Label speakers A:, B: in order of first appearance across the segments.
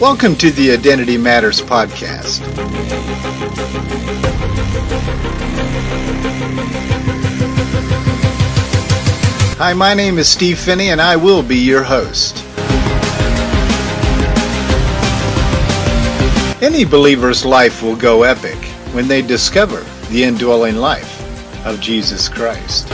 A: Welcome to the Identity Matters podcast. Hi, my name is Steve Phinney, and I will be your host. Any believer's life will go epic when they discover the indwelling life of Jesus Christ.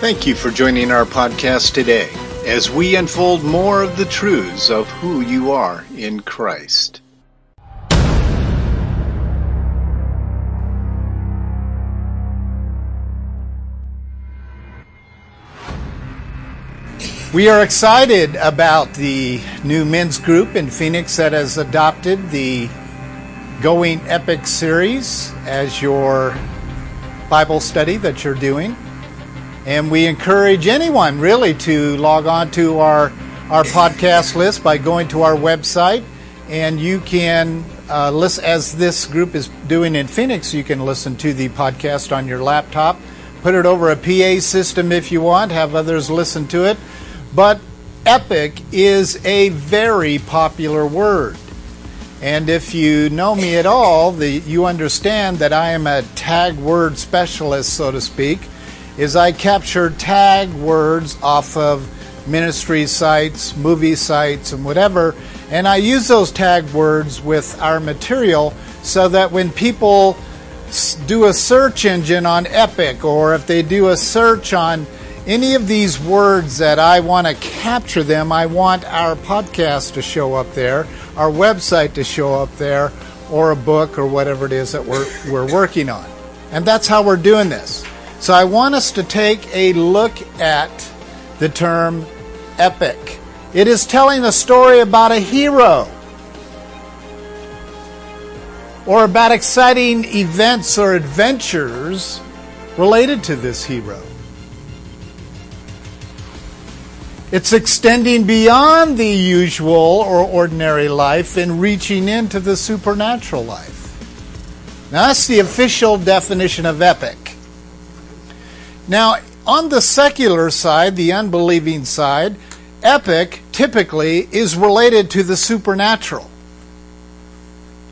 A: Thank you for joining our podcast today as we unfold more of the truths of who you are in Christ. We are excited about the new men's group in Phoenix that has adopted the Going Epic series as your Bible study that you're doing. And we encourage anyone really to log on to our, our podcast list by going to our website. And you can uh, listen, as this group is doing in Phoenix, you can listen to the podcast on your laptop. Put it over a PA system if you want, have others listen to it but epic is a very popular word. And if you know me at all, the, you understand that I am a tag word specialist, so to speak, is I capture tag words off of ministry sites, movie sites, and whatever, and I use those tag words with our material so that when people do a search engine on Epic or if they do a search on any of these words that I want to capture them, I want our podcast to show up there, our website to show up there, or a book or whatever it is that we're, we're working on. And that's how we're doing this. So I want us to take a look at the term epic. It is telling a story about a hero or about exciting events or adventures related to this hero. It's extending beyond the usual or ordinary life and reaching into the supernatural life. Now, that's the official definition of epic. Now, on the secular side, the unbelieving side, epic typically is related to the supernatural.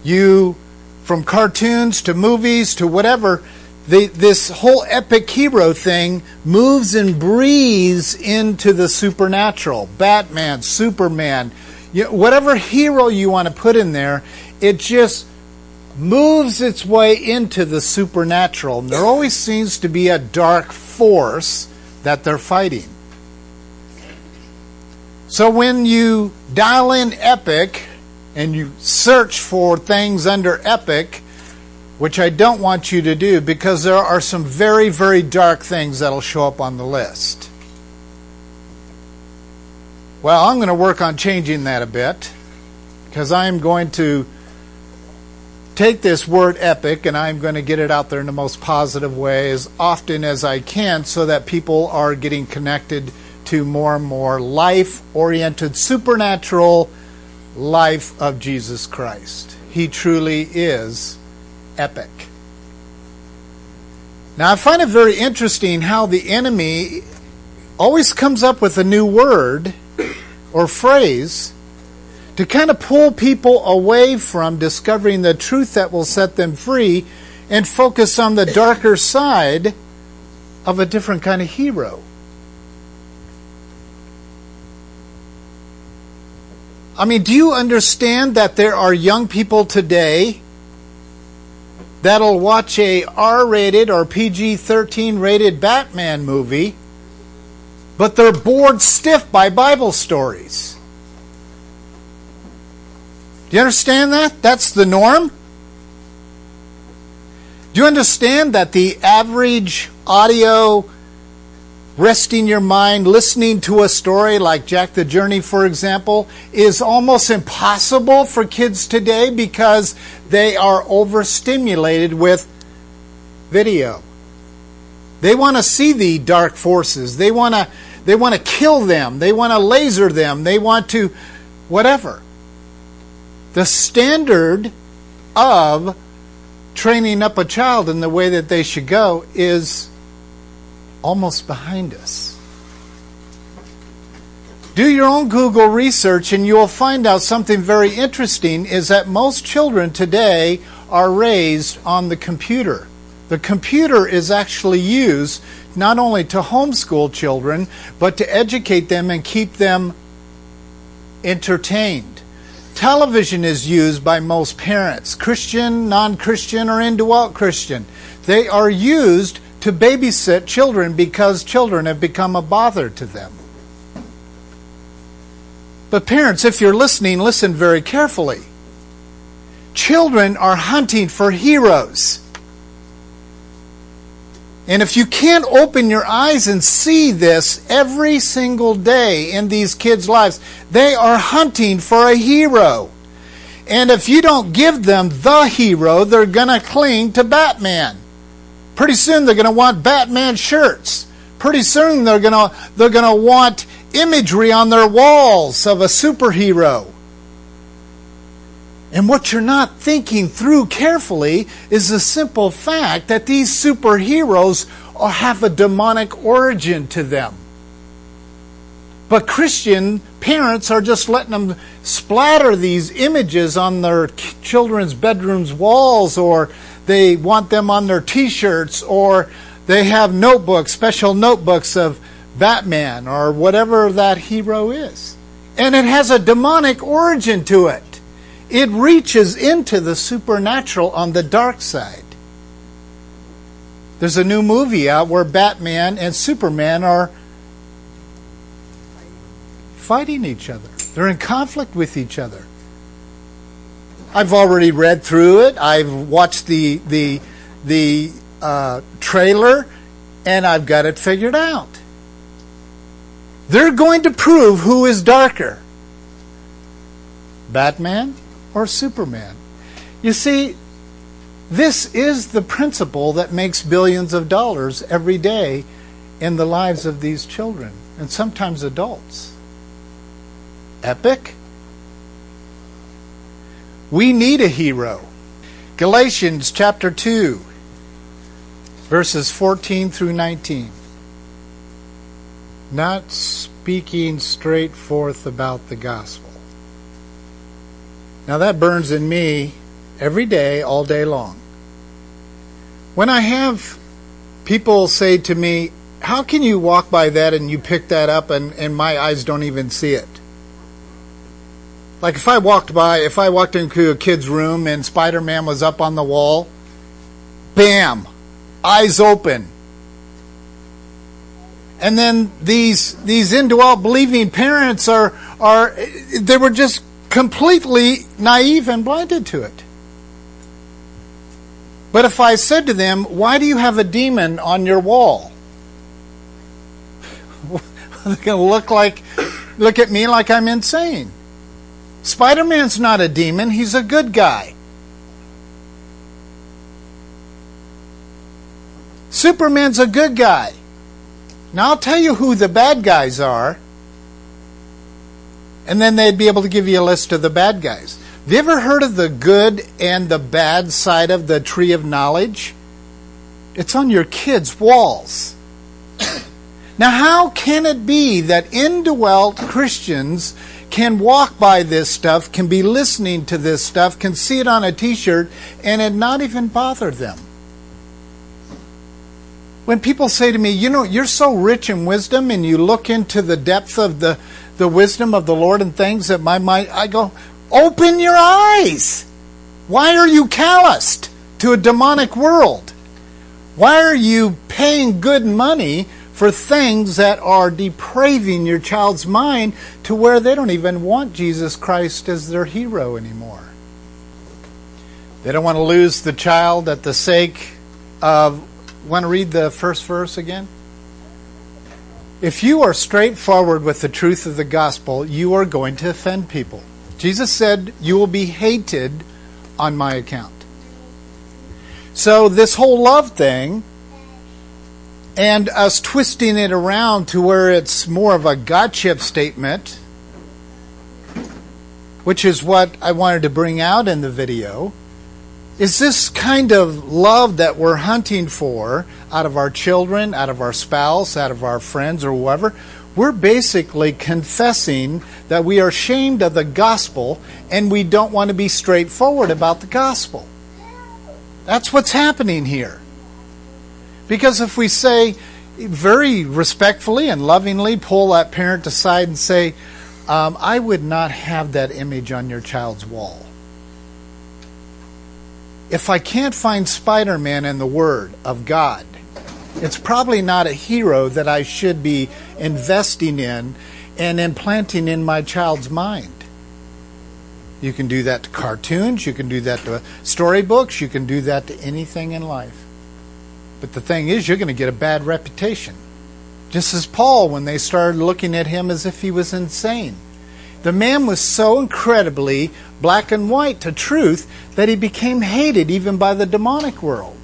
A: You, from cartoons to movies to whatever, the, this whole epic hero thing moves and breathes into the supernatural. Batman, Superman, you whatever hero you want to put in there, it just moves its way into the supernatural. And there always seems to be a dark force that they're fighting. So when you dial in epic and you search for things under epic, which I don't want you to do because there are some very, very dark things that'll show up on the list. Well, I'm going to work on changing that a bit because I'm going to take this word epic and I'm going to get it out there in the most positive way as often as I can so that people are getting connected to more and more life oriented, supernatural life of Jesus Christ. He truly is epic. Now, I find it very interesting how the enemy always comes up with a new word or phrase to kind of pull people away from discovering the truth that will set them free and focus on the darker side of a different kind of hero. I mean, do you understand that there are young people today that'll watch a R-rated or PG-13 rated Batman movie, but they're bored stiff by Bible stories. Do you understand that? That's the norm. Do you understand that the average audio resting your mind, listening to a story like Jack the Journey, for example, is almost impossible for kids today because they are overstimulated with video. They want to see the dark forces. They want to they want to kill them. They want to laser them. They want to whatever. The standard of training up a child in the way that they should go is almost behind us. Do your own Google research and you'll find out something very interesting is that most children today are raised on the computer. The computer is actually used not only to homeschool children, but to educate them and keep them entertained. Television is used by most parents, Christian, non Christian, or indwelt Christian. They are used to babysit children because children have become a bother to them. But, parents, if you're listening, listen very carefully. Children are hunting for heroes. And if you can't open your eyes and see this every single day in these kids' lives, they are hunting for a hero. And if you don't give them the hero, they're going to cling to Batman. Pretty soon they're going to want Batman shirts. Pretty soon they're going to they're going to want imagery on their walls of a superhero. And what you're not thinking through carefully is the simple fact that these superheroes have a demonic origin to them. But Christian parents are just letting them splatter these images on their children's bedrooms walls, or they want them on their t shirts, or they have notebooks, special notebooks of Batman, or whatever that hero is. And it has a demonic origin to it. It reaches into the supernatural on the dark side. There's a new movie out where Batman and Superman are fighting each other. They're in conflict with each other. I've already read through it. I've watched the the the uh, trailer, and I've got it figured out. They're going to prove who is darker, Batman or Superman. You see, this is the principle that makes billions of dollars every day in the lives of these children and sometimes adults. Epic? We need a hero. Galatians chapter 2, verses 14 through 19. Not speaking straight forth about the gospel. Now that burns in me every day, all day long. When I have people say to me, How can you walk by that and you pick that up and, and my eyes don't even see it? Like if I walked by, if I walked into a kid's room and Spider Man was up on the wall, bam, eyes open. And then these these indwelt believing parents are are they were just completely naive and blinded to it. But if I said to them, Why do you have a demon on your wall? They're going to look like look at me like I'm insane. Spider-Man's not a demon, he's a good guy. Superman's a good guy. Now I'll tell you who the bad guys are and then they'd be able to give you a list of the bad guys. Have you ever heard of the good and the bad side of the tree of knowledge? It's on your kids' walls. now, how can it be that indwelt Christians can walk by this stuff, can be listening to this stuff, can see it on a t shirt, and it not even bother them? When people say to me, you know, you're so rich in wisdom, and you look into the depth of the the wisdom of the Lord and things that my mind, I go, open your eyes. Why are you calloused to a demonic world? Why are you paying good money for things that are depraving your child's mind to where they don't even want Jesus Christ as their hero anymore? They don't want to lose the child at the sake of. Want to read the first verse again? If you are straightforward with the truth of the gospel, you are going to offend people. Jesus said, You will be hated on my account. So, this whole love thing and us twisting it around to where it's more of a Godship statement, which is what I wanted to bring out in the video is this kind of love that we're hunting for out of our children, out of our spouse, out of our friends, or whoever. we're basically confessing that we are ashamed of the gospel and we don't want to be straightforward about the gospel. That's what's happening here. Because if we say, very respectfully and lovingly, pull that parent aside and say, um, I would not have that image on your child's wall. If I can't find Spider Man in the Word of God, it's probably not a hero that I should be investing in and implanting in my child's mind. You can do that to cartoons, you can do that to storybooks, you can do that to anything in life. But the thing is, you're going to get a bad reputation. Just as Paul, when they started looking at him as if he was insane. The man was so incredibly black and white to truth that he became hated even by the demonic world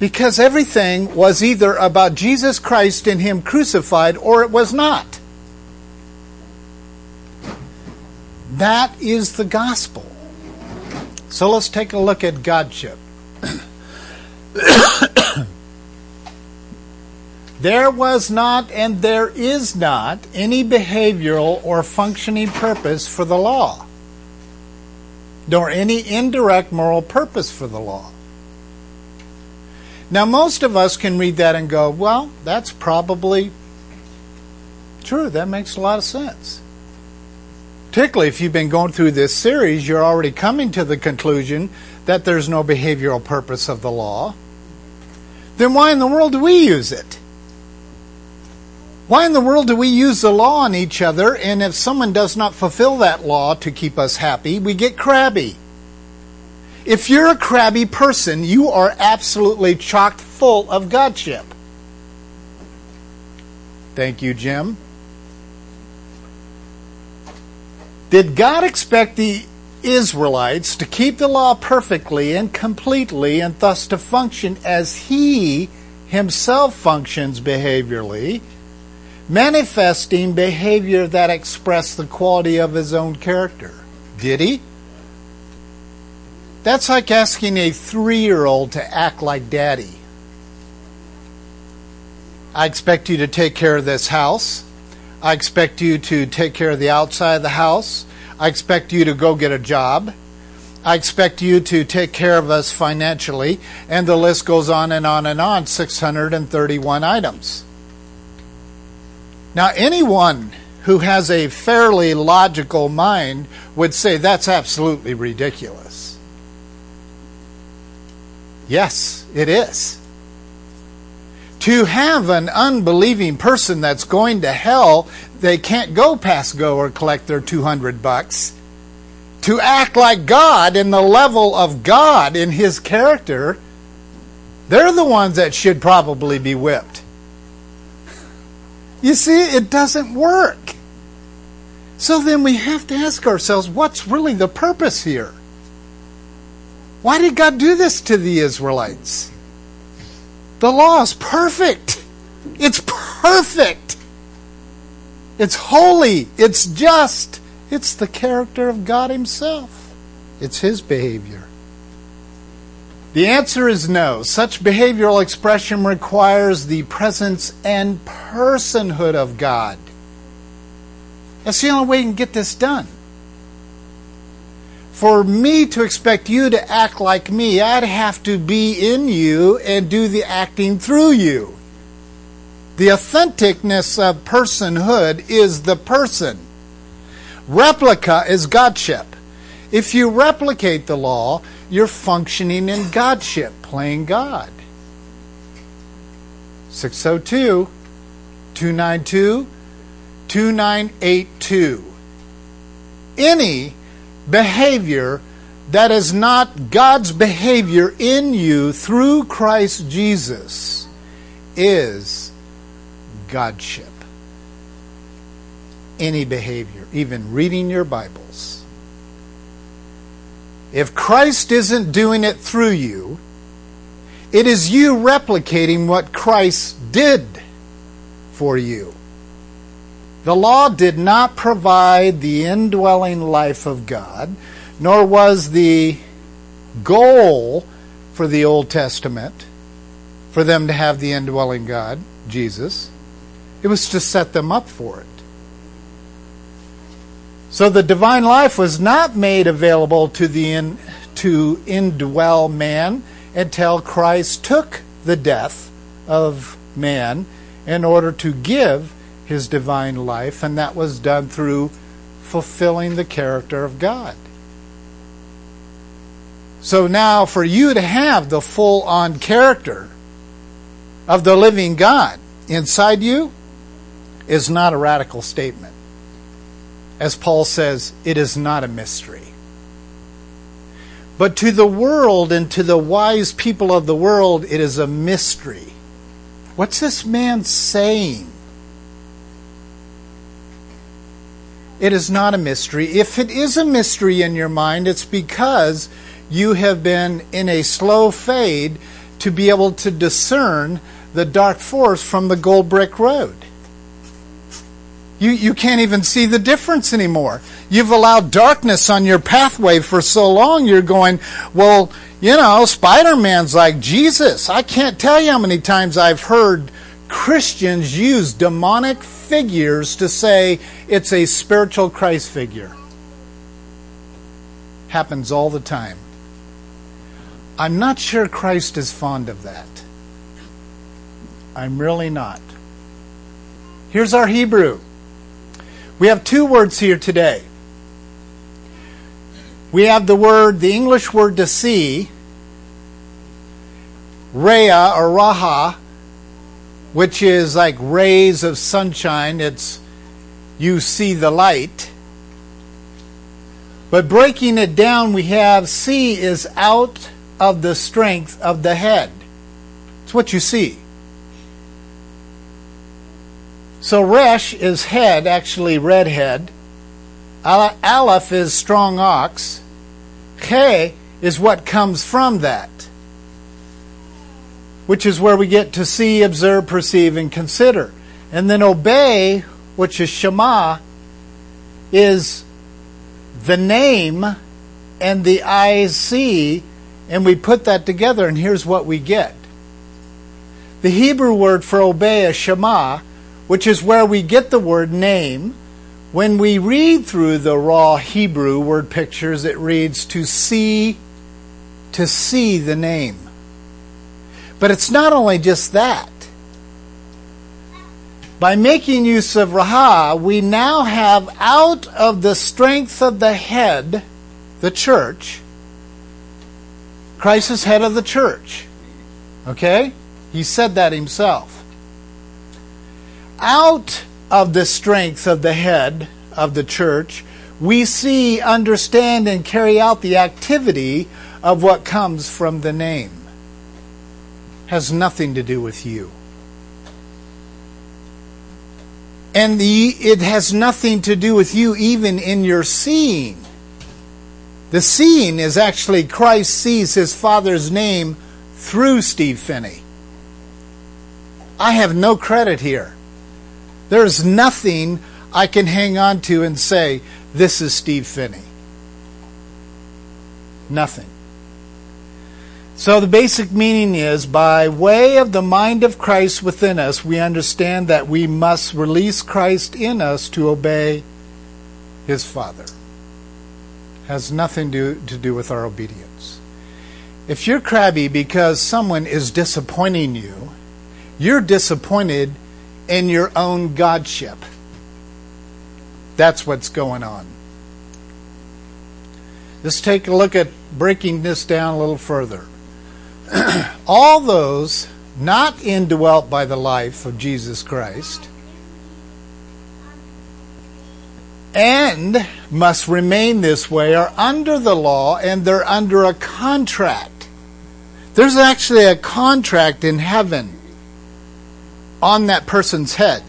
A: because everything was either about Jesus Christ and Him crucified or it was not. That is the gospel. So let's take a look at Godship. there was not and there is not any behavioral or functioning purpose for the law, nor any indirect moral purpose for the law. Now, most of us can read that and go, well, that's probably true. That makes a lot of sense. Particularly if you've been going through this series, you're already coming to the conclusion that there's no behavioral purpose of the law. Then why in the world do we use it? Why in the world do we use the law on each other, and if someone does not fulfill that law to keep us happy, we get crabby? If you're a crabby person, you are absolutely chock full of Godship. Thank you, Jim. Did God expect the Israelites to keep the law perfectly and completely and thus to function as He Himself functions behaviorally, manifesting behavior that expressed the quality of His own character? Did He? That's like asking a three year old to act like daddy. I expect you to take care of this house. I expect you to take care of the outside of the house. I expect you to go get a job. I expect you to take care of us financially. And the list goes on and on and on 631 items. Now, anyone who has a fairly logical mind would say that's absolutely ridiculous. Yes, it is. To have an unbelieving person that's going to hell, they can't go past go or collect their 200 bucks. To act like God in the level of God in his character, they're the ones that should probably be whipped. You see, it doesn't work. So then we have to ask ourselves what's really the purpose here? Why did God do this to the Israelites? The law is perfect. It's perfect. It's holy. It's just. It's the character of God Himself. It's His behavior. The answer is no. Such behavioral expression requires the presence and personhood of God. That's the only way you can get this done for me to expect you to act like me, I'd have to be in you and do the acting through you. The authenticness of personhood is the person. Replica is Godship. If you replicate the law, you're functioning in Godship, playing God. 602 292 2982. Any behavior that is not God's behavior in you through Christ Jesus is Godship. Any behavior, even reading your Bibles. If Christ isn't doing it through you, it is you replicating what Christ did for you. The law did not provide the indwelling life of God, nor was the goal for the Old Testament for them to have the indwelling God, Jesus. It was to set them up for it. So the divine life was not made available to the in, to indwell man until Christ took the death of man in order to give his divine life, and that was done through fulfilling the character of God. So now, for you to have the full on character of the living God inside you is not a radical statement. As Paul says, it is not a mystery. But to the world and to the wise people of the world, it is a mystery. What's this man saying? It is not a mystery. If it is a mystery in your mind, it's because you have been in a slow fade to be able to discern the dark forest from the gold brick road. You, you can't even see the difference anymore. You've allowed darkness on your pathway for so long, you're going, well, you know, Spider Man's like Jesus. I can't tell you how many times I've heard Christians use demonic figures to say it's a spiritual Christ figure. Happens all the time. I'm not sure Christ is fond of that. I'm really not. Here's our Hebrew. We have two words here today. We have the word, the English word to see, Rhea or Raha, which is like rays of sunshine. It's you see the light. But breaking it down, we have see is out of the strength of the head. It's what you see. So Resh is head, actually redhead. Aleph is strong ox. He is what comes from that, which is where we get to see, observe, perceive, and consider. And then obey, which is Shema, is the name and the eyes see, and we put that together, and here's what we get. The Hebrew word for obey is Shema, which is where we get the word name. When we read through the raw Hebrew word pictures, it reads to see, to see the name. But it's not only just that. By making use of Raha, we now have out of the strength of the head, the church, Christ is head of the church. Okay? He said that himself out of the strength of the head of the church, we see, understand, and carry out the activity of what comes from the name. Has nothing to do with you. And the, it has nothing to do with you even in your seeing. The seeing is actually Christ sees his Father's name through Steve Phinney. I have no credit here. There's nothing I can hang on to and say, this is Steve Phinney. Nothing. So the basic meaning is by way of the mind of Christ within us, we understand that we must release Christ in us to obey his Father. Has nothing to, to do with our obedience. If you're crabby because someone is disappointing you, you're disappointed in your own godship. That's what's going on. Let's take a look at breaking this down a little further. All those not indwelt by the life of Jesus Christ and must remain this way are under the law and they're under a contract. There's actually a contract in heaven on that person's head.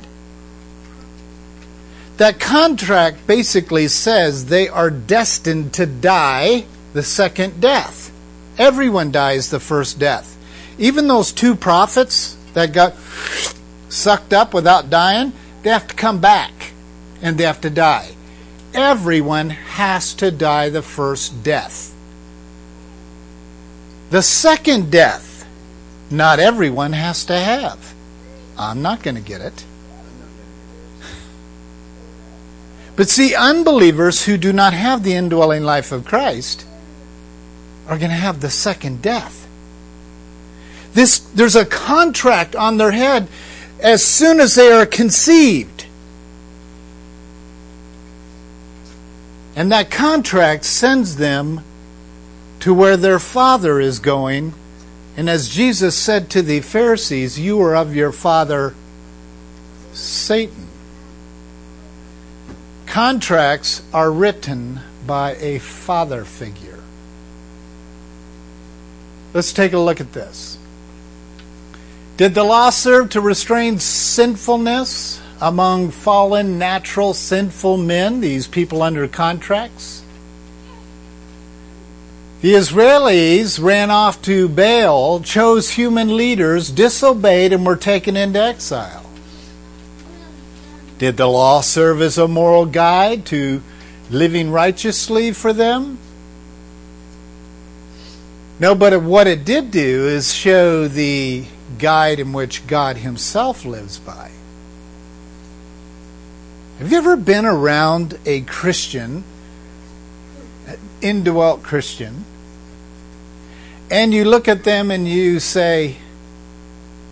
A: That contract basically says they are destined to die the second death. Everyone dies the first death. Even those two prophets that got sucked up without dying, they have to come back and they have to die. Everyone has to die the first death. The second death, not everyone has to have. I'm not going to get it. But see, unbelievers who do not have the indwelling life of Christ are going to have the second death. This, there's a contract on their head as soon as they are conceived. And that contract sends them to where their father is going and as Jesus said to the Pharisees, You are of your father Satan. Contracts are written by a father figure. Let's take a look at this. Did the law serve to restrain sinfulness among fallen, natural, sinful men, these people under contracts? The Israelis ran off to Baal, chose human leaders, disobeyed, and were taken into exile. Did the law serve as a moral guide to living righteously for them? No, but what it did do is show the guide in which God Himself lives by. Have you ever been around a Christian, an indwelt Christian, and you look at them and you say,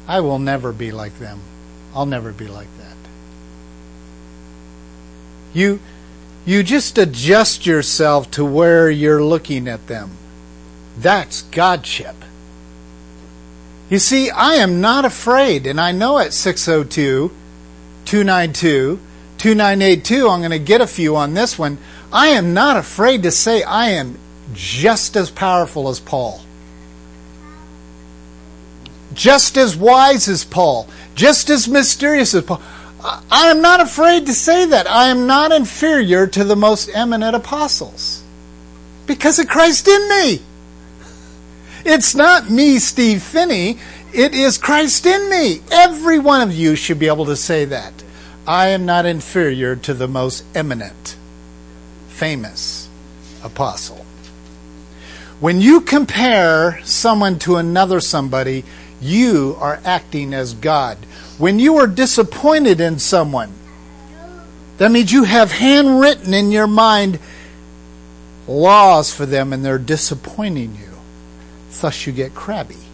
A: I will never be like them. I'll never be like that. You, you just adjust yourself to where you're looking at them. That's Godship. You see, I am not afraid, and I know at 602 292 2982, I'm going to get a few on this one. I am not afraid to say I am just as powerful as Paul, just as wise as Paul, just as mysterious as Paul. I am not afraid to say that. I am not inferior to the most eminent apostles because of Christ in me. It's not me, Steve Phinney. It is Christ in me. Every one of you should be able to say that. I am not inferior to the most eminent, famous apostle. When you compare someone to another somebody, you are acting as God. When you are disappointed in someone, that means you have handwritten in your mind laws for them and they're disappointing you. Thus, you get crabby.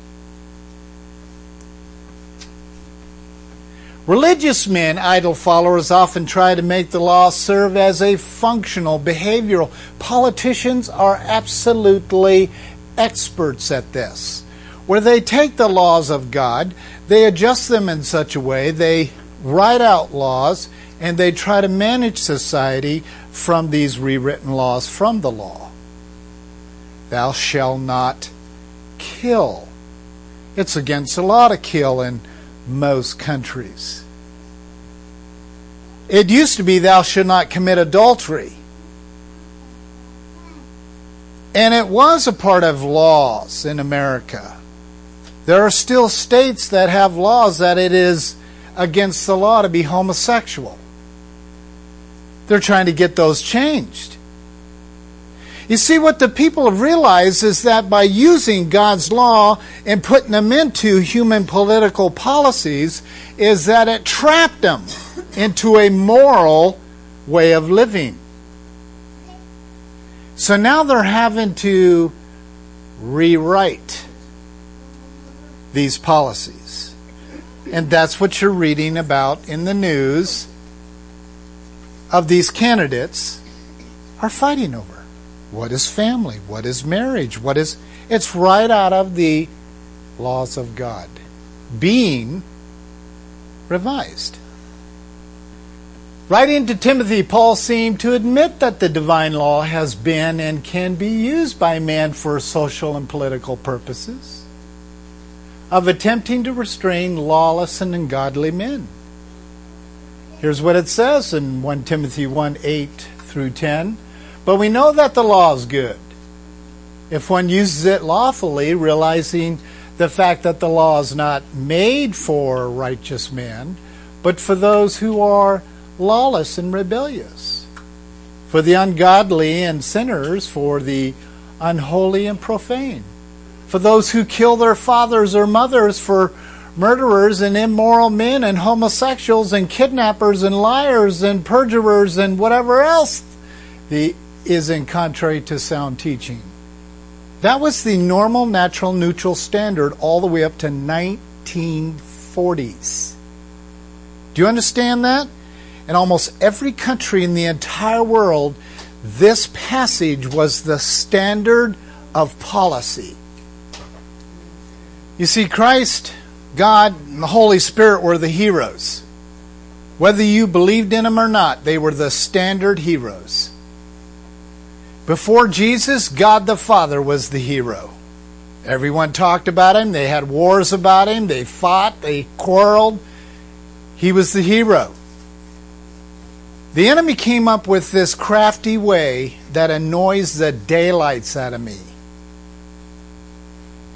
A: Religious men, idol followers, often try to make the law serve as a functional, behavioral. Politicians are absolutely experts at this, where they take the laws of God, they adjust them in such a way, they write out laws, and they try to manage society from these rewritten laws from the law. Thou shalt not kill. It's against the law to kill in most countries. It used to be, thou should not commit adultery. And it was a part of laws in America. There are still states that have laws that it is against the law to be homosexual. They're trying to get those changed. You see, what the people have realized is that by using God's law and putting them into human political policies, is that it trapped them into a moral way of living. So now they're having to rewrite these policies. And that's what you're reading about in the news of these candidates are fighting over. What is family? What is marriage? What is it's right out of the laws of God being revised. Writing to Timothy, Paul seemed to admit that the divine law has been and can be used by man for social and political purposes, of attempting to restrain lawless and ungodly men. Here's what it says in 1 Timothy 1 8 through 10. But we know that the law is good. If one uses it lawfully, realizing the fact that the law is not made for righteous men, but for those who are lawless and rebellious, for the ungodly and sinners, for the unholy and profane, for those who kill their fathers or mothers, for murderers and immoral men and homosexuals and kidnappers and liars and perjurers and whatever else the, is in contrary to sound teaching. That was the normal, natural, neutral standard all the way up to 1940s. Do you understand that? In almost every country in the entire world, this passage was the standard of policy. You see, Christ, God, and the Holy Spirit were the heroes. Whether you believed in them or not, they were the standard heroes. Before Jesus, God the Father was the hero. Everyone talked about him. They had wars about him. They fought. They quarreled. He was the hero. The enemy came up with this crafty way that annoys the daylights out of me.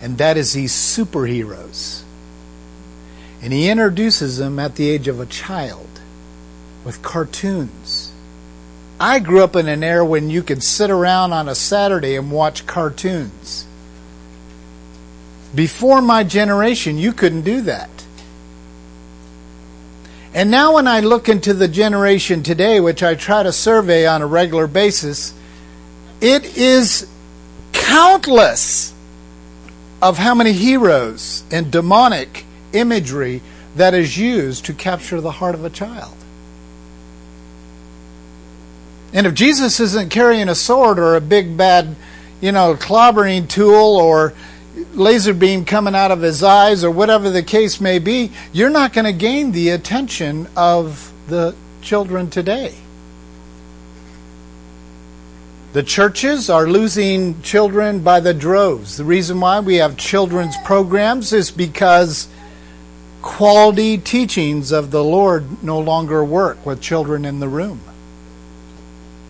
A: And that is these superheroes. And he introduces them at the age of a child with cartoons. I grew up in an era when you could sit around on a Saturday and watch cartoons. Before my generation, you couldn't do that. And now, when I look into the generation today, which I try to survey on a regular basis, it is countless of how many heroes and demonic imagery that is used to capture the heart of a child. And if Jesus isn't carrying a sword or a big bad, you know, clobbering tool or laser beam coming out of his eyes or whatever the case may be, you're not going to gain the attention of the children today. The churches are losing children by the droves. The reason why we have children's programs is because quality teachings of the Lord no longer work with children in the room.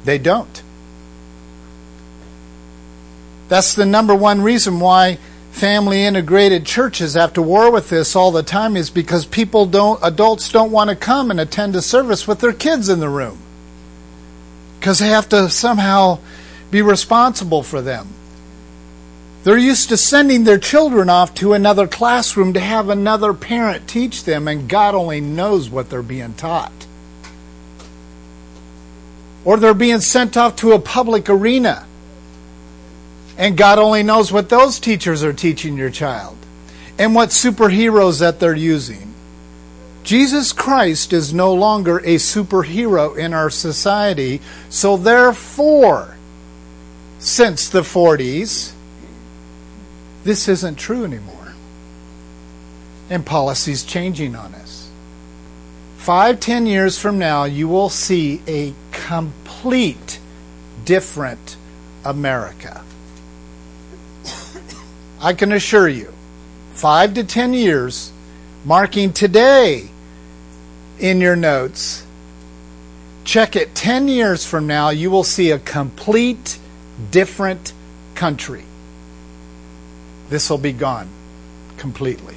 A: They don't. That's the number one reason why family integrated churches have to war with this all the time is because people don't adults don't want to come and attend a service with their kids in the room. Because they have to somehow be responsible for them. They're used to sending their children off to another classroom to have another parent teach them and god only knows what they're being taught or they're being sent off to a public arena and God only knows what those teachers are teaching your child and what superheroes that they're using. Jesus Christ is no longer a superhero in our society, so therefore, since the 40s, this isn't true anymore. And policy's changing on us. Five, ten years from now, you will see a complete different America. I can assure you, five to ten years, marking today in your notes, check it 10 years from now, you will see a complete different country. This will be gone completely.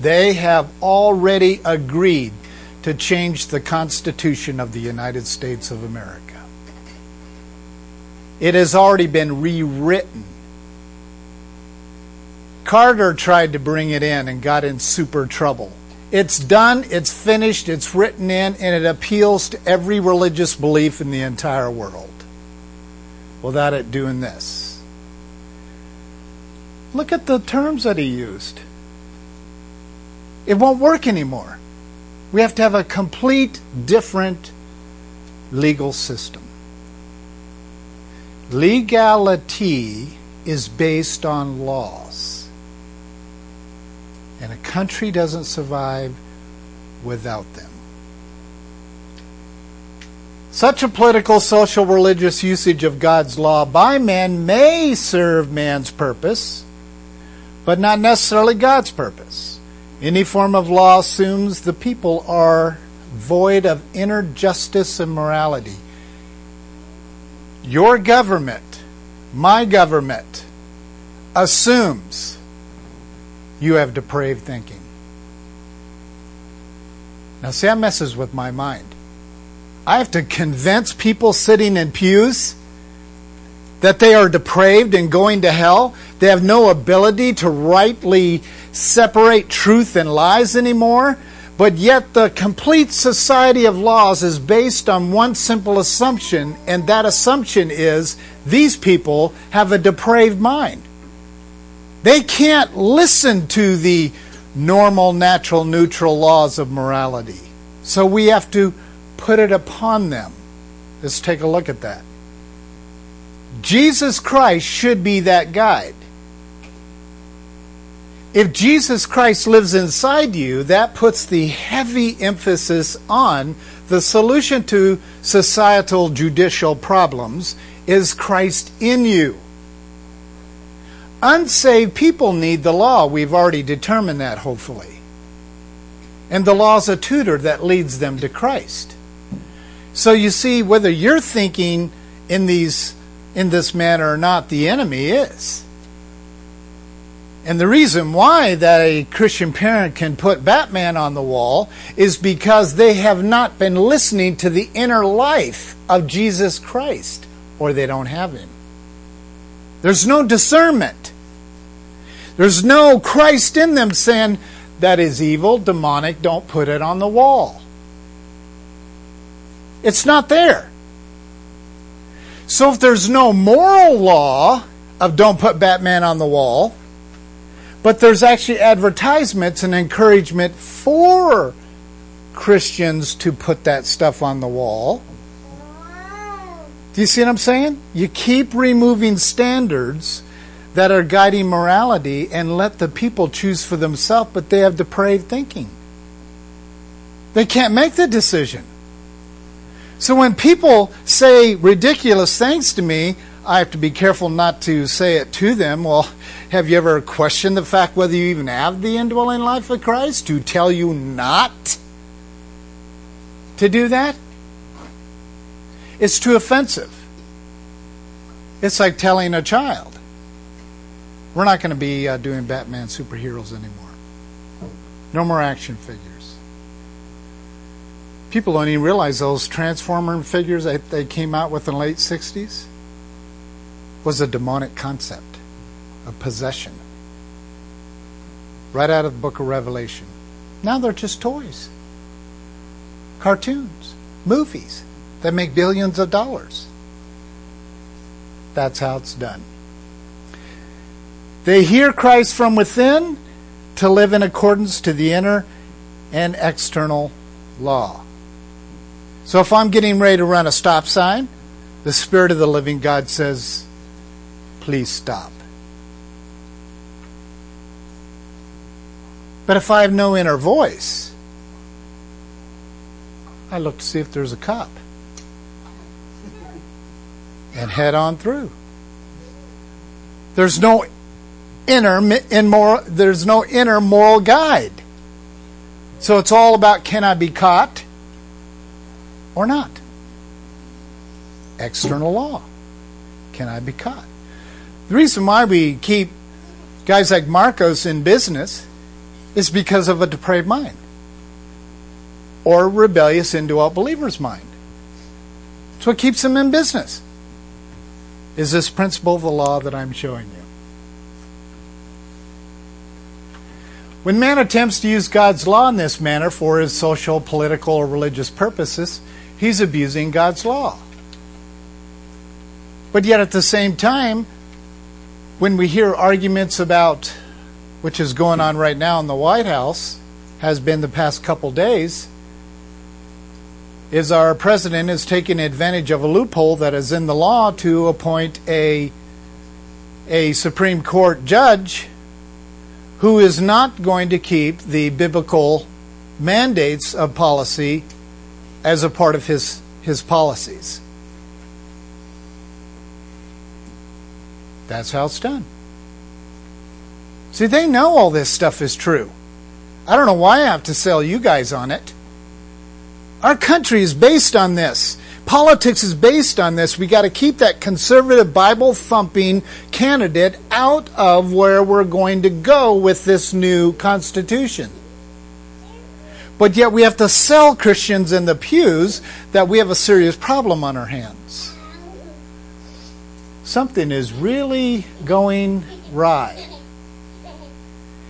A: They have already agreed to change the Constitution of the United States of America. It has already been rewritten Carter tried to bring it in and got in super trouble. It's done, it's finished, it's written in, and it appeals to every religious belief in the entire world without it doing this. Look at the terms that he used. It won't work anymore. We have to have a complete different legal system. Legality is based on laws. And a country doesn't survive without them. Such a political, social, religious usage of God's law by man may serve man's purpose, but not necessarily God's purpose. Any form of law assumes the people are void of inner justice and morality. Your government, my government, assumes you have depraved thinking. Now, that messes with my mind. I have to convince people sitting in pews that they are depraved and going to hell. They have no ability to rightly separate truth and lies anymore. But yet, the complete society of laws is based on one simple assumption, and that assumption is these people have a depraved mind. They can't listen to the normal, natural, neutral laws of morality. So we have to put it upon them. Let's take a look at that. Jesus Christ should be that guide. If Jesus Christ lives inside you, that puts the heavy emphasis on the solution to societal judicial problems is Christ in you. Unsaved people need the law. We've already determined that, hopefully. And the law's a tutor that leads them to Christ. So you see, whether you're thinking in these in this manner or not, the enemy is. And the reason why that a Christian parent can put Batman on the wall is because they have not been listening to the inner life of Jesus Christ, or they don't have him. There's no discernment. There's no Christ in them saying, that is evil, demonic, don't put it on the wall. It's not there. So if there's no moral law of don't put Batman on the wall, but there's actually advertisements and encouragement for Christians to put that stuff on the wall. Do you see what I'm saying? You keep removing standards that are guiding morality and let the people choose for themselves, but they have depraved thinking. They can't make the decision. So when people say ridiculous things to me, I have to be careful not to say it to them. Well, have you ever questioned the fact whether you even have the indwelling life of Christ to tell you not to do that? It's too offensive. It's like telling a child, we're not going to be uh, doing Batman superheroes anymore. No more action figures. People don't even realize those Transformer figures that they came out with in the late 60s was a demonic concept of possession. Right out of the book of Revelation. Now they're just toys, cartoons, movies that make billions of dollars. That's how it's done. They hear Christ from within to live in accordance to the inner and external law. So if I'm getting ready to run a stop sign, the Spirit of the living God says, please stop. But if I have no inner voice, I look to see if there's a cop and head on through. There's no inner in moral, there's no inner moral guide. So it's all about can I be caught or not? External law. Can I be caught? The reason why we keep guys like Marcos in business is because of a depraved mind or rebellious indwelt believer's mind. It's what keeps them in business. Is this principle of the law that I'm showing you? When man attempts to use God's law in this manner for his social, political, or religious purposes, he's abusing God's law. But yet at the same time, when we hear arguments about which is going on right now in the White House, has been the past couple days, is our president is taking advantage of a loophole that is in the law to appoint a a Supreme Court judge who is not going to keep the biblical mandates of policy as a part of his his policies. That's how it's done. See, they know all this stuff is true. I don't know why I have to sell you guys on it. Our country is based on this. Politics is based on this. We got to keep that conservative Bible thumping candidate out of where we're going to go with this new constitution. But yet we have to sell Christians in the pews that we have a serious problem on our hands. something is really going right.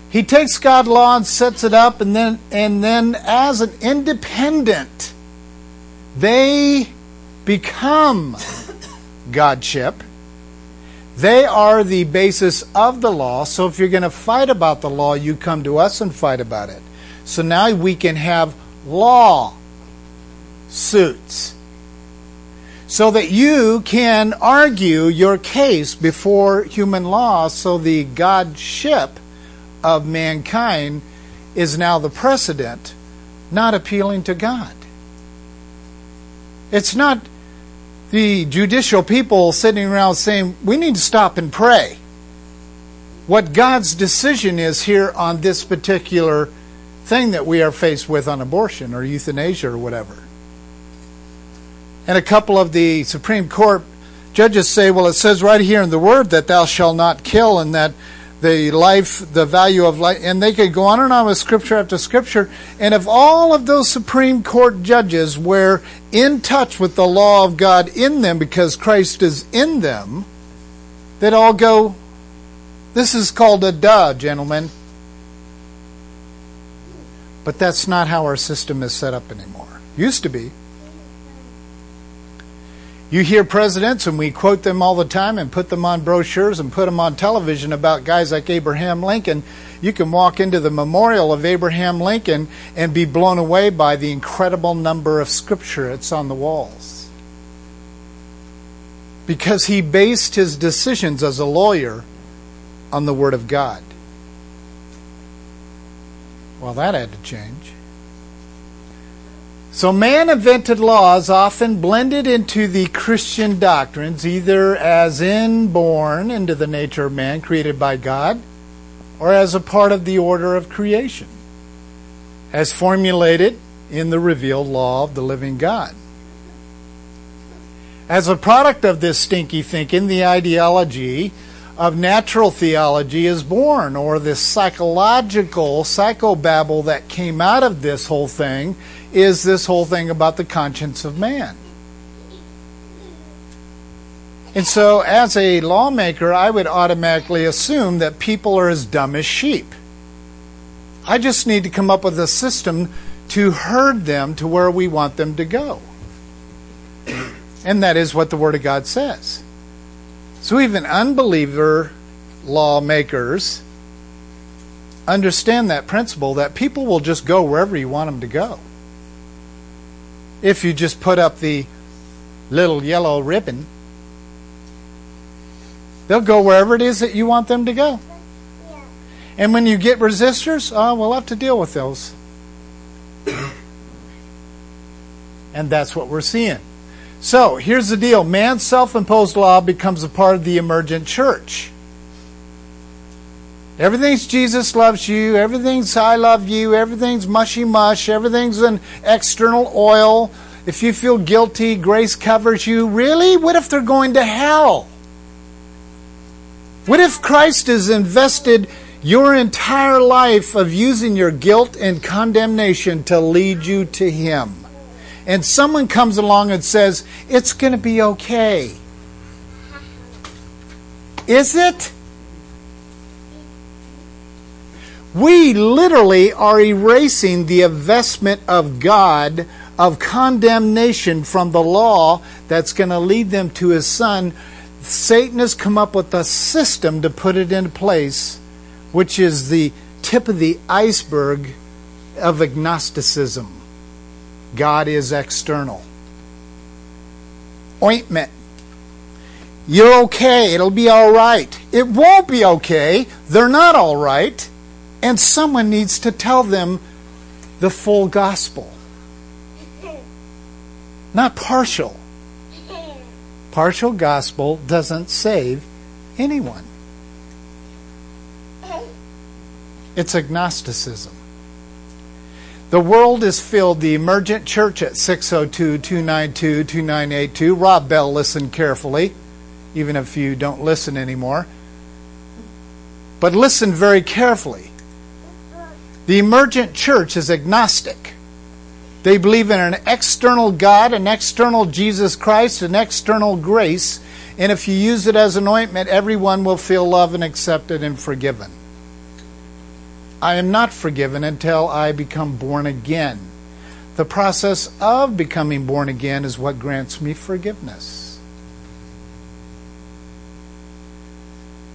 A: He takes God's law and sets it up, and then, and then as an independent, they become Godship. They are the basis of the law. So if you're going to fight about the law, you come to us and fight about it. So now we can have law suits so that you can argue your case before human law so the godship of mankind is now the precedent not appealing to god. It's not the judicial people sitting around saying we need to stop and pray. What god's decision is here on this particular thing that we are faced with on abortion or euthanasia or whatever and a couple of the Supreme Court judges say, well, it says right here in the word that thou shalt not kill and that the life, the value of life, and they could go on and on with scripture after scripture. And if all of those Supreme Court judges were in touch with the law of God in them because Christ is in them, they'd all go, This is called a duh, gentlemen. But that's not how our system is set up anymore. Used to be. You hear presidents, and we quote them all the time and put them on brochures and put them on television about guys like Abraham Lincoln. You can walk into the memorial of Abraham Lincoln and be blown away by the incredible number of scripture it's on the walls. Because he based his decisions as a lawyer on the Word of God. Well, that had to change. So, man invented laws often blended into the Christian doctrines, either as inborn into the nature of man created by God, or as a part of the order of creation, as formulated in the revealed law of the living God. As a product of this stinky thinking, the ideology of natural theology is born, or this psychological psychobabble that came out of this whole thing is this whole thing about the conscience of man. And so, as a lawmaker, I would automatically assume that people are as dumb as sheep. I just need to come up with a system to herd them to where we want them to go. And that is what the Word of God says. So, even unbeliever lawmakers understand that principle that people will just go wherever you want them to go if you just put up the little yellow ribbon. They'll go wherever it is that you want them to go. And when you get resistors, oh, we'll have to deal with those. and that's what we're seeing. So here's the deal man's self imposed law becomes a part of the emergent church. Everything's Jesus loves you. Everything's I love you. Everything's mushy mush. Everything's an external oil. If you feel guilty, grace covers you. Really? What if they're going to hell? What if Christ has invested your entire life of using your guilt and condemnation to lead you to Him? And someone comes along and says, It's going to be okay. Is it? We literally are erasing the investment of God of condemnation from the law that's going to lead them to his son. Satan has come up with a system to put it into place, which is the tip of the iceberg of agnosticism. God is external. Ointment. You're okay. It'll be all right. It won't be okay. They're not all right. And someone needs to tell them the full gospel. Not partial. Partial gospel doesn't save anyone. It's agnosticism. The world is filled, the emergent church at 602 292 2982. Rob Bell, listen carefully, even if you don't listen anymore. But listen very carefully. The emergent church is agnostic. They believe in an external God, an external Jesus Christ, an external grace, And if you use it as an ointment, everyone will feel loved and accepted and forgiven. I am not forgiven until I become born again. The process of becoming born again is what grants me forgiveness.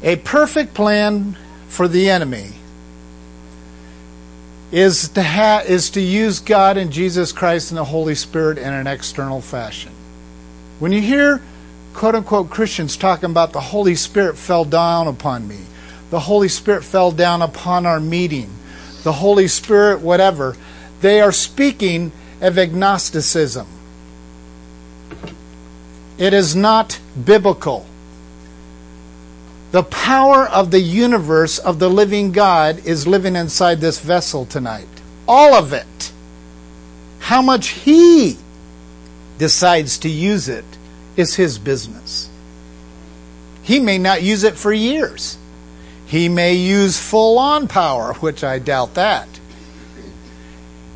A: A perfect plan for the enemy is to ha- is to use God and Jesus Christ and the Holy Spirit in an external fashion. When you hear quote unquote Christians talking about the Holy Spirit fell down upon me, the Holy Spirit fell down upon our meeting, the Holy Spirit, whatever, they are speaking of agnosticism. It is not biblical. The power of the universe of the living God is living inside this vessel tonight. All of it. How much He decides to use it is His business. He may not use it for years. He may use full on power, which I doubt that.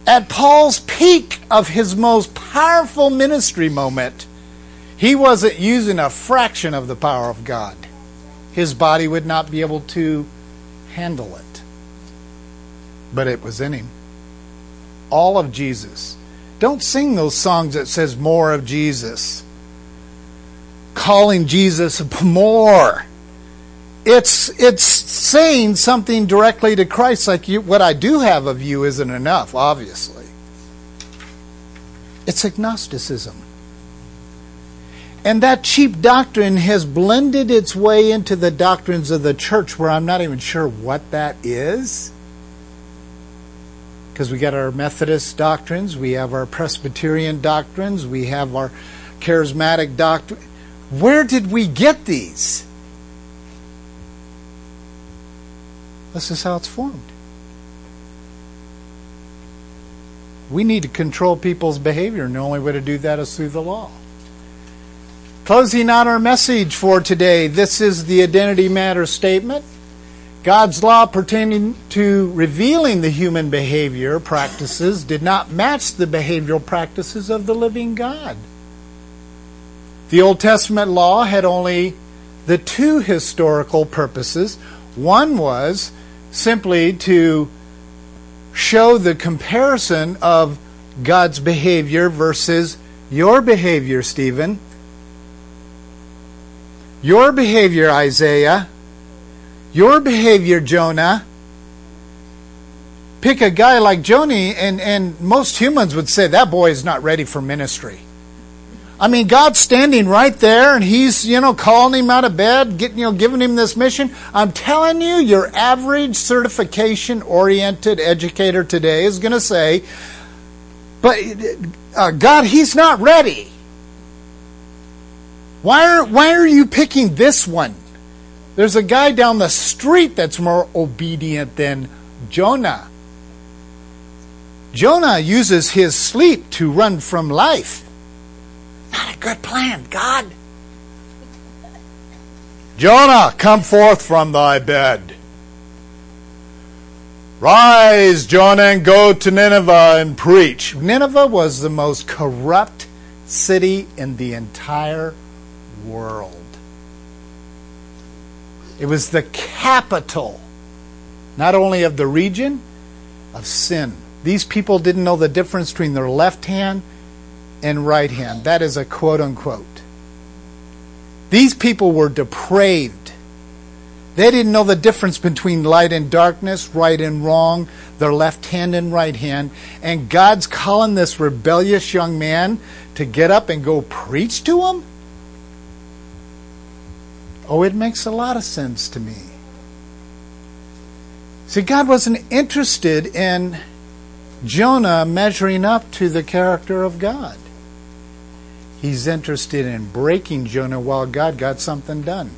A: At Paul's peak of his most powerful ministry moment, he wasn't using a fraction of the power of God his body would not be able to handle it. But it was in him. All of Jesus. Don't sing those songs that says more of Jesus. Calling Jesus more. It's it's saying something directly to Christ like you, what I do have of you isn't enough, obviously. It's agnosticism. And that cheap doctrine has blended its way into the doctrines of the church where I'm not even sure what that is. Because we got our Methodist doctrines, we have our Presbyterian doctrines, we have our charismatic doctrine. Where did we get these? This is how it's formed. We need to control people's behavior, and the only way to do that is through the law. Closing out our message for today, this is the Identity matter statement. God's law pertaining to revealing the human behavior practices did not match the behavioral practices of the living God. The Old Testament law had only the two historical purposes. One was simply to show the comparison of God's behavior versus your behavior, Stephen your behavior, Isaiah, your behavior, Jonah. Pick a guy like Jonah, and, and most humans would say that boy is not ready for ministry. I mean, God's standing right there, and He's, you know, calling him out of bed, getting, you know, giving him this mission. I'm telling you, your average certification-oriented educator today is going to say, "But uh, God, He's not ready." Why are, why are you picking this one? There's a guy down the street that's more obedient than Jonah. Jonah uses his sleep to run from life. Not a good plan, God. Jonah, come forth from thy bed. Rise, Jonah, and go to Nineveh and preach. Nineveh was the most corrupt city in the entire world. It was the capital, not only of the region, of sin. These people didn't know the difference between their left hand and right hand. That is a quote unquote. These people were depraved. They didn't know the difference between light and darkness, right and wrong, their left hand and right hand. And God's calling this rebellious young man to get up and go preach to them? Oh, it makes a lot of sense to me. See, God wasn't interested in Jonah measuring up to the character of God. He's interested in breaking Jonah while God got something done.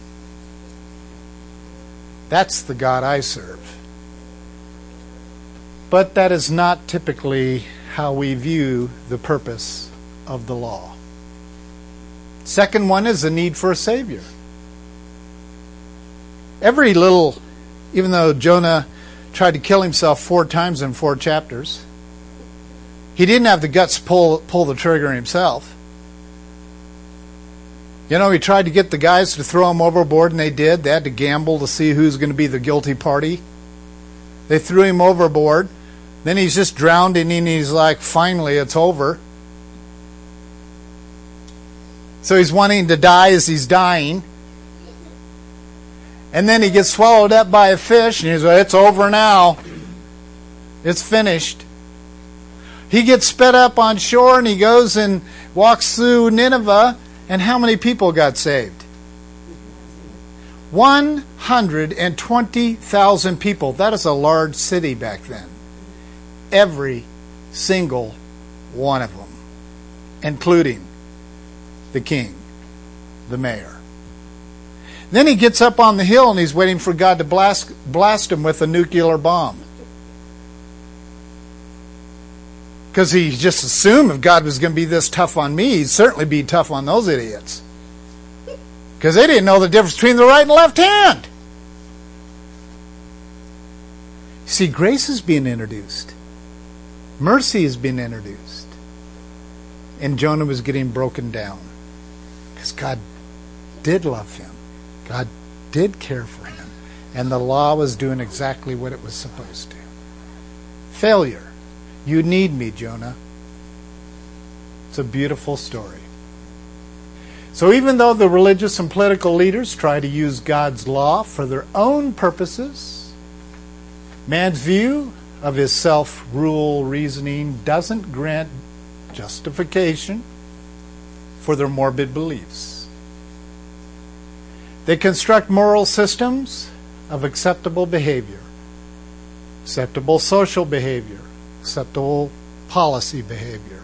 A: That's the God I serve. But that is not typically how we view the purpose of the law. Second one is the need for a Savior every little, even though Jonah tried to kill himself four times in four chapters, he didn't have the guts to pull, pull the trigger himself. You know, he tried to get the guys to throw him overboard, and they did. They had to gamble to see who's going to be the guilty party. They threw him overboard. Then he's just drowning, and he's like, finally, it's over. So he's wanting to die as he's dying. And then he gets swallowed up by a fish, and he's like, it's over now. It's finished. He gets sped up on shore, and he goes and walks through Nineveh and how many people got saved? 120,000 people. That is a large city back then. Every single one of them, including the king, the mayor. Then he gets up on the hill and he's waiting for God to blast, blast him with a nuclear bomb. Because he just assumed if God was going to be this tough on me, he'd certainly be tough on those idiots. Because they didn't know the difference between the right and left hand. See, grace is being introduced, mercy is being introduced. And Jonah was getting broken down because God did love him, God did care for him, and the law was doing exactly what it was supposed to. Failure you need me, Jonah. It's a beautiful story. So, even though the religious and political leaders try to use God's law for their own purposes, man's view of his self rule reasoning doesn't grant justification for their morbid beliefs. They construct moral systems of acceptable behavior, acceptable social behavior, acceptable policy behavior.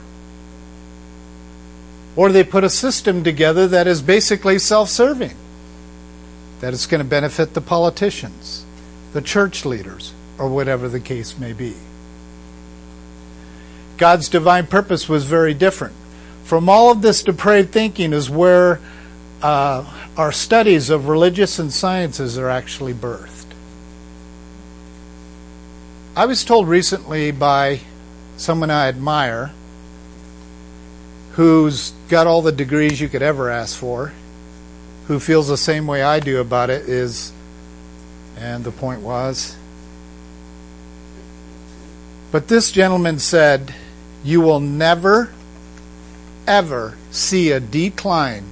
A: Or they put a system together that is basically self serving, that is going to benefit the politicians, the church leaders, or whatever the case may be. God's divine purpose was very different. From all of this depraved thinking is where uh, our studies of religious and sciences are actually birthed. I was told recently by someone I admire who's got all the degrees you could ever ask for, who feels the same way I do about it, is, and the point was, but this gentleman said, You will never, ever see a decline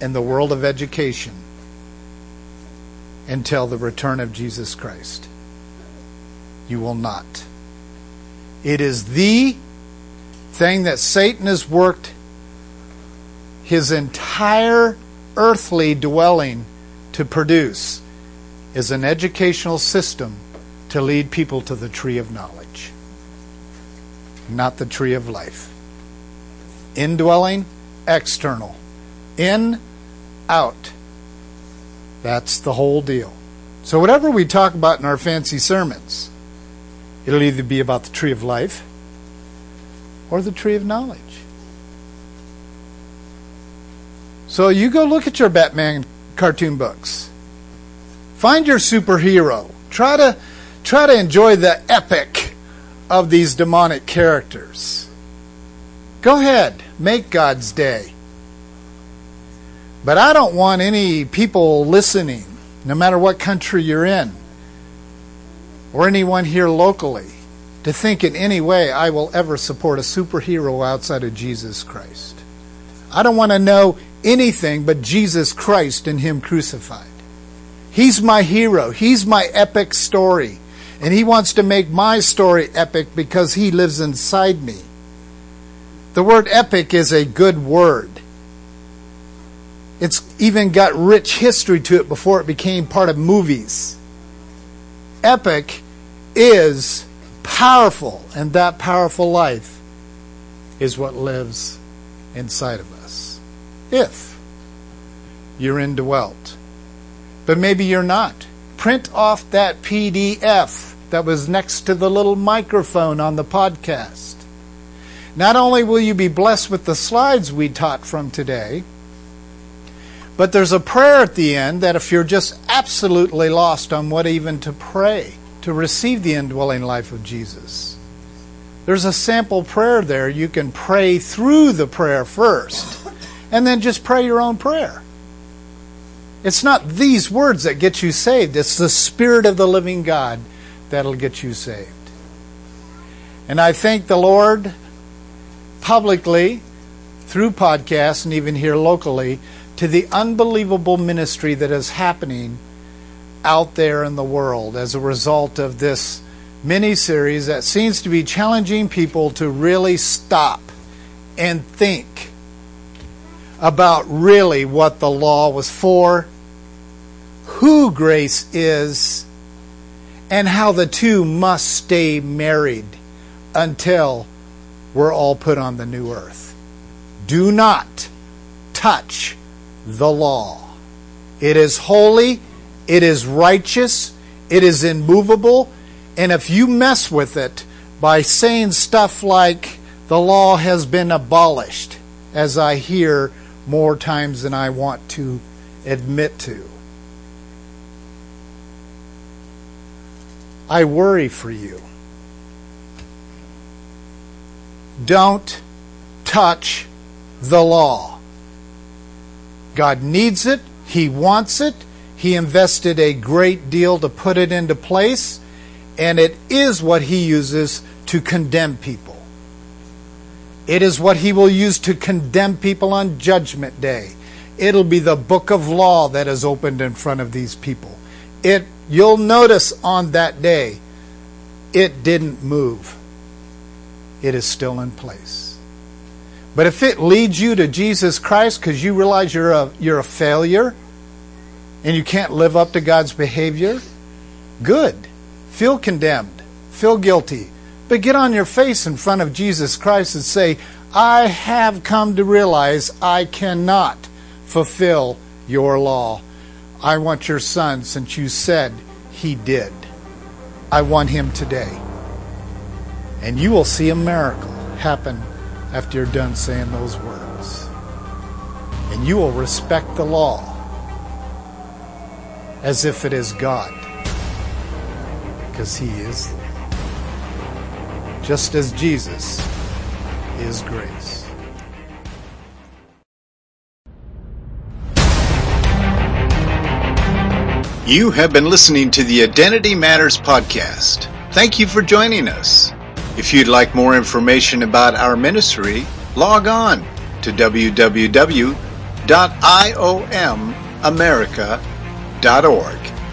A: in the world of education until the return of Jesus Christ you will not. It is the thing that Satan has worked his entire earthly dwelling to produce is an educational system to lead people to the tree of knowledge, not the tree of life. Indwelling, external. In, out. That's the whole deal. So, whatever we talk about in our fancy sermons, It'll either be about the tree of life or the tree of knowledge. So you go look at your Batman cartoon books. Find your superhero. Try to try to enjoy the epic of these demonic characters. Go ahead, make God's day. But I don't want any people listening, no matter what country you're in or anyone here locally to think in any way I will ever support a superhero outside of Jesus Christ. I don't want to know anything but Jesus Christ and Him crucified. He's my hero. He's my epic story. And He wants to make my story epic because He lives inside me. The word epic is a good word. It's even got rich history to it before it became part of movies. Epic is powerful, and that powerful life is what lives inside of us. If you're indwelt. But maybe you're not. Print off that PDF that was next to the little microphone on the podcast. Not only will you be blessed with the slides we taught from today, but there's a prayer at the end that if you're just absolutely lost on what even to pray, to receive the indwelling life of Jesus. There's a sample prayer there. You can pray through the prayer first. and then just pray your own prayer. It's not these words that get you saved, it's the Spirit of the living God that'll get you saved. And I thank the Lord publicly through podcasts and even here locally to the unbelievable ministry that is happening out there in the world as a result of this mini series that seems to be challenging people to really stop and think about really what the law was for, who grace is, and how the two must stay married until we're all put on the new earth. Do not touch the law. It is holy, it is righteous, it is immovable, and if you mess with it by saying stuff like the law has been abolished, as I hear more times than I want to admit to, I worry for you. Don't touch the law. God needs it. He wants it. He invested a great deal to put it into place, and it is what He uses to condemn people. It is what He will use to condemn people on Judgment Day. It'll be the book of law that is opened in front of these people. It you'll notice on that day it didn't move. It is still in place. But if it leads you to Jesus Christ because you realize you're a, you're a failure and you can't live up to God's behavior, good. Feel condemned. Feel guilty. But get on your face in front of Jesus Christ and say, I have come to realize I cannot fulfill your law. I want your son since you said he did. I want him today. And you will see a miracle happen after you're done saying those words. And you will respect the law as if it is God. Because He is. Just as Jesus is grace.
B: You have been listening to the Identity Matters podcast. Thank you for joining us. If you'd like more information about our ministry, log on to www.iomamerica.org.